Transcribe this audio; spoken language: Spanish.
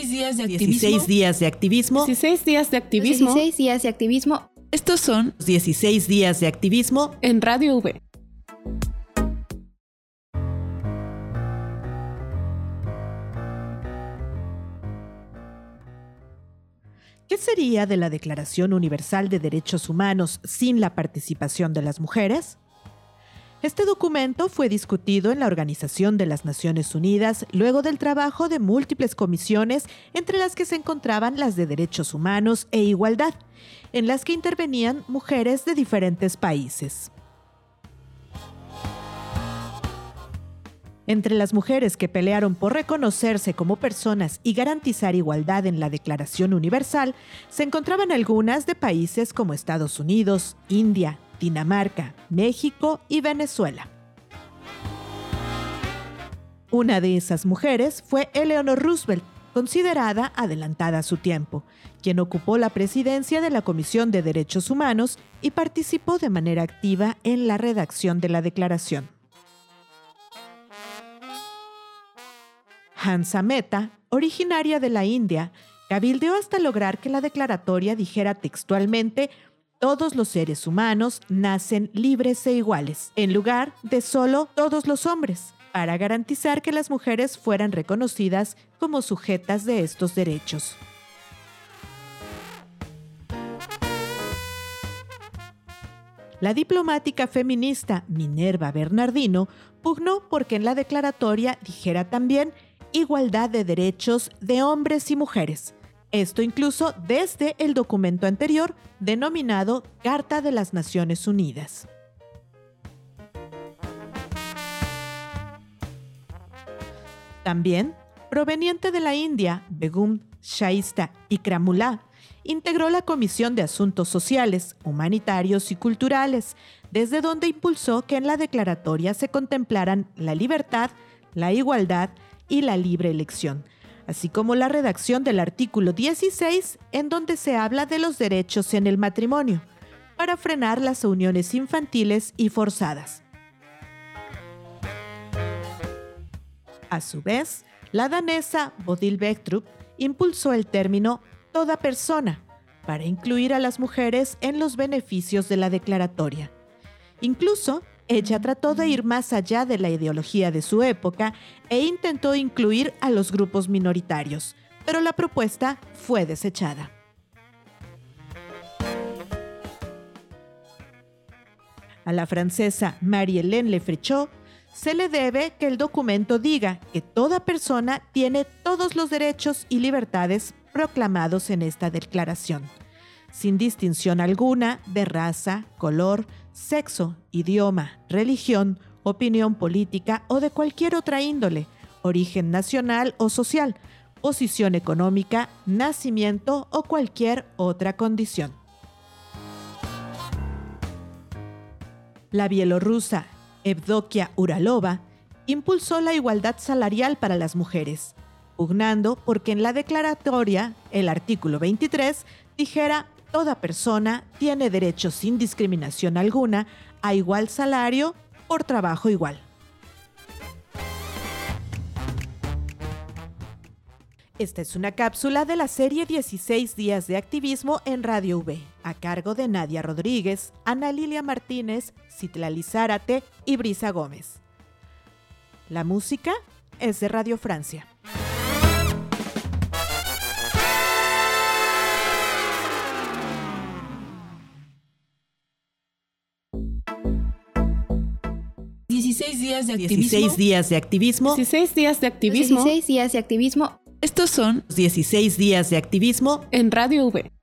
16 días de activismo. 16 días de activismo. 16 días de activismo 16 días de activismo Estos son 16 días de activismo. en Radio V. ¿Qué sería de la Declaración Universal de Derechos Humanos sin la participación de las mujeres? Este documento fue discutido en la Organización de las Naciones Unidas luego del trabajo de múltiples comisiones, entre las que se encontraban las de Derechos Humanos e Igualdad, en las que intervenían mujeres de diferentes países. Entre las mujeres que pelearon por reconocerse como personas y garantizar igualdad en la Declaración Universal, se encontraban algunas de países como Estados Unidos, India, Dinamarca, México y Venezuela. Una de esas mujeres fue Eleanor Roosevelt, considerada adelantada a su tiempo, quien ocupó la presidencia de la Comisión de Derechos Humanos y participó de manera activa en la redacción de la declaración. Hansa Mehta, originaria de la India, cabildeó hasta lograr que la declaratoria dijera textualmente todos los seres humanos nacen libres e iguales, en lugar de solo todos los hombres, para garantizar que las mujeres fueran reconocidas como sujetas de estos derechos. La diplomática feminista Minerva Bernardino pugnó porque en la declaratoria dijera también igualdad de derechos de hombres y mujeres. Esto incluso desde el documento anterior denominado Carta de las Naciones Unidas. También, proveniente de la India, Begum Shaista Ikramullah integró la Comisión de Asuntos Sociales, Humanitarios y Culturales, desde donde impulsó que en la declaratoria se contemplaran la libertad, la igualdad y la libre elección, así como la redacción del artículo 16 en donde se habla de los derechos en el matrimonio, para frenar las uniones infantiles y forzadas. A su vez, la danesa Bodil Bechstrup impulsó el término toda persona para incluir a las mujeres en los beneficios de la declaratoria. Incluso, ella trató de ir más allá de la ideología de su época e intentó incluir a los grupos minoritarios, pero la propuesta fue desechada. A la francesa Marie-Hélène Lefréchot se le debe que el documento diga que toda persona tiene todos los derechos y libertades proclamados en esta declaración, sin distinción alguna de raza, color, sexo, idioma, religión, opinión política o de cualquier otra índole, origen nacional o social, posición económica, nacimiento o cualquier otra condición. La bielorrusa Evdokia Uralova impulsó la igualdad salarial para las mujeres, pugnando porque en la declaratoria el artículo 23 dijera toda persona tiene derecho sin discriminación alguna a igual salario por trabajo igual. Esta es una cápsula de la serie 16 días de activismo en Radio V, a cargo de Nadia Rodríguez, Ana Lilia Martínez, Citlali Zárate y Brisa Gómez. La música es de Radio Francia. ¿16 días de activismo? 16 días de activismo. 16 días de activismo 16 días de activismo Estos son 16 días de activismo en Radio V.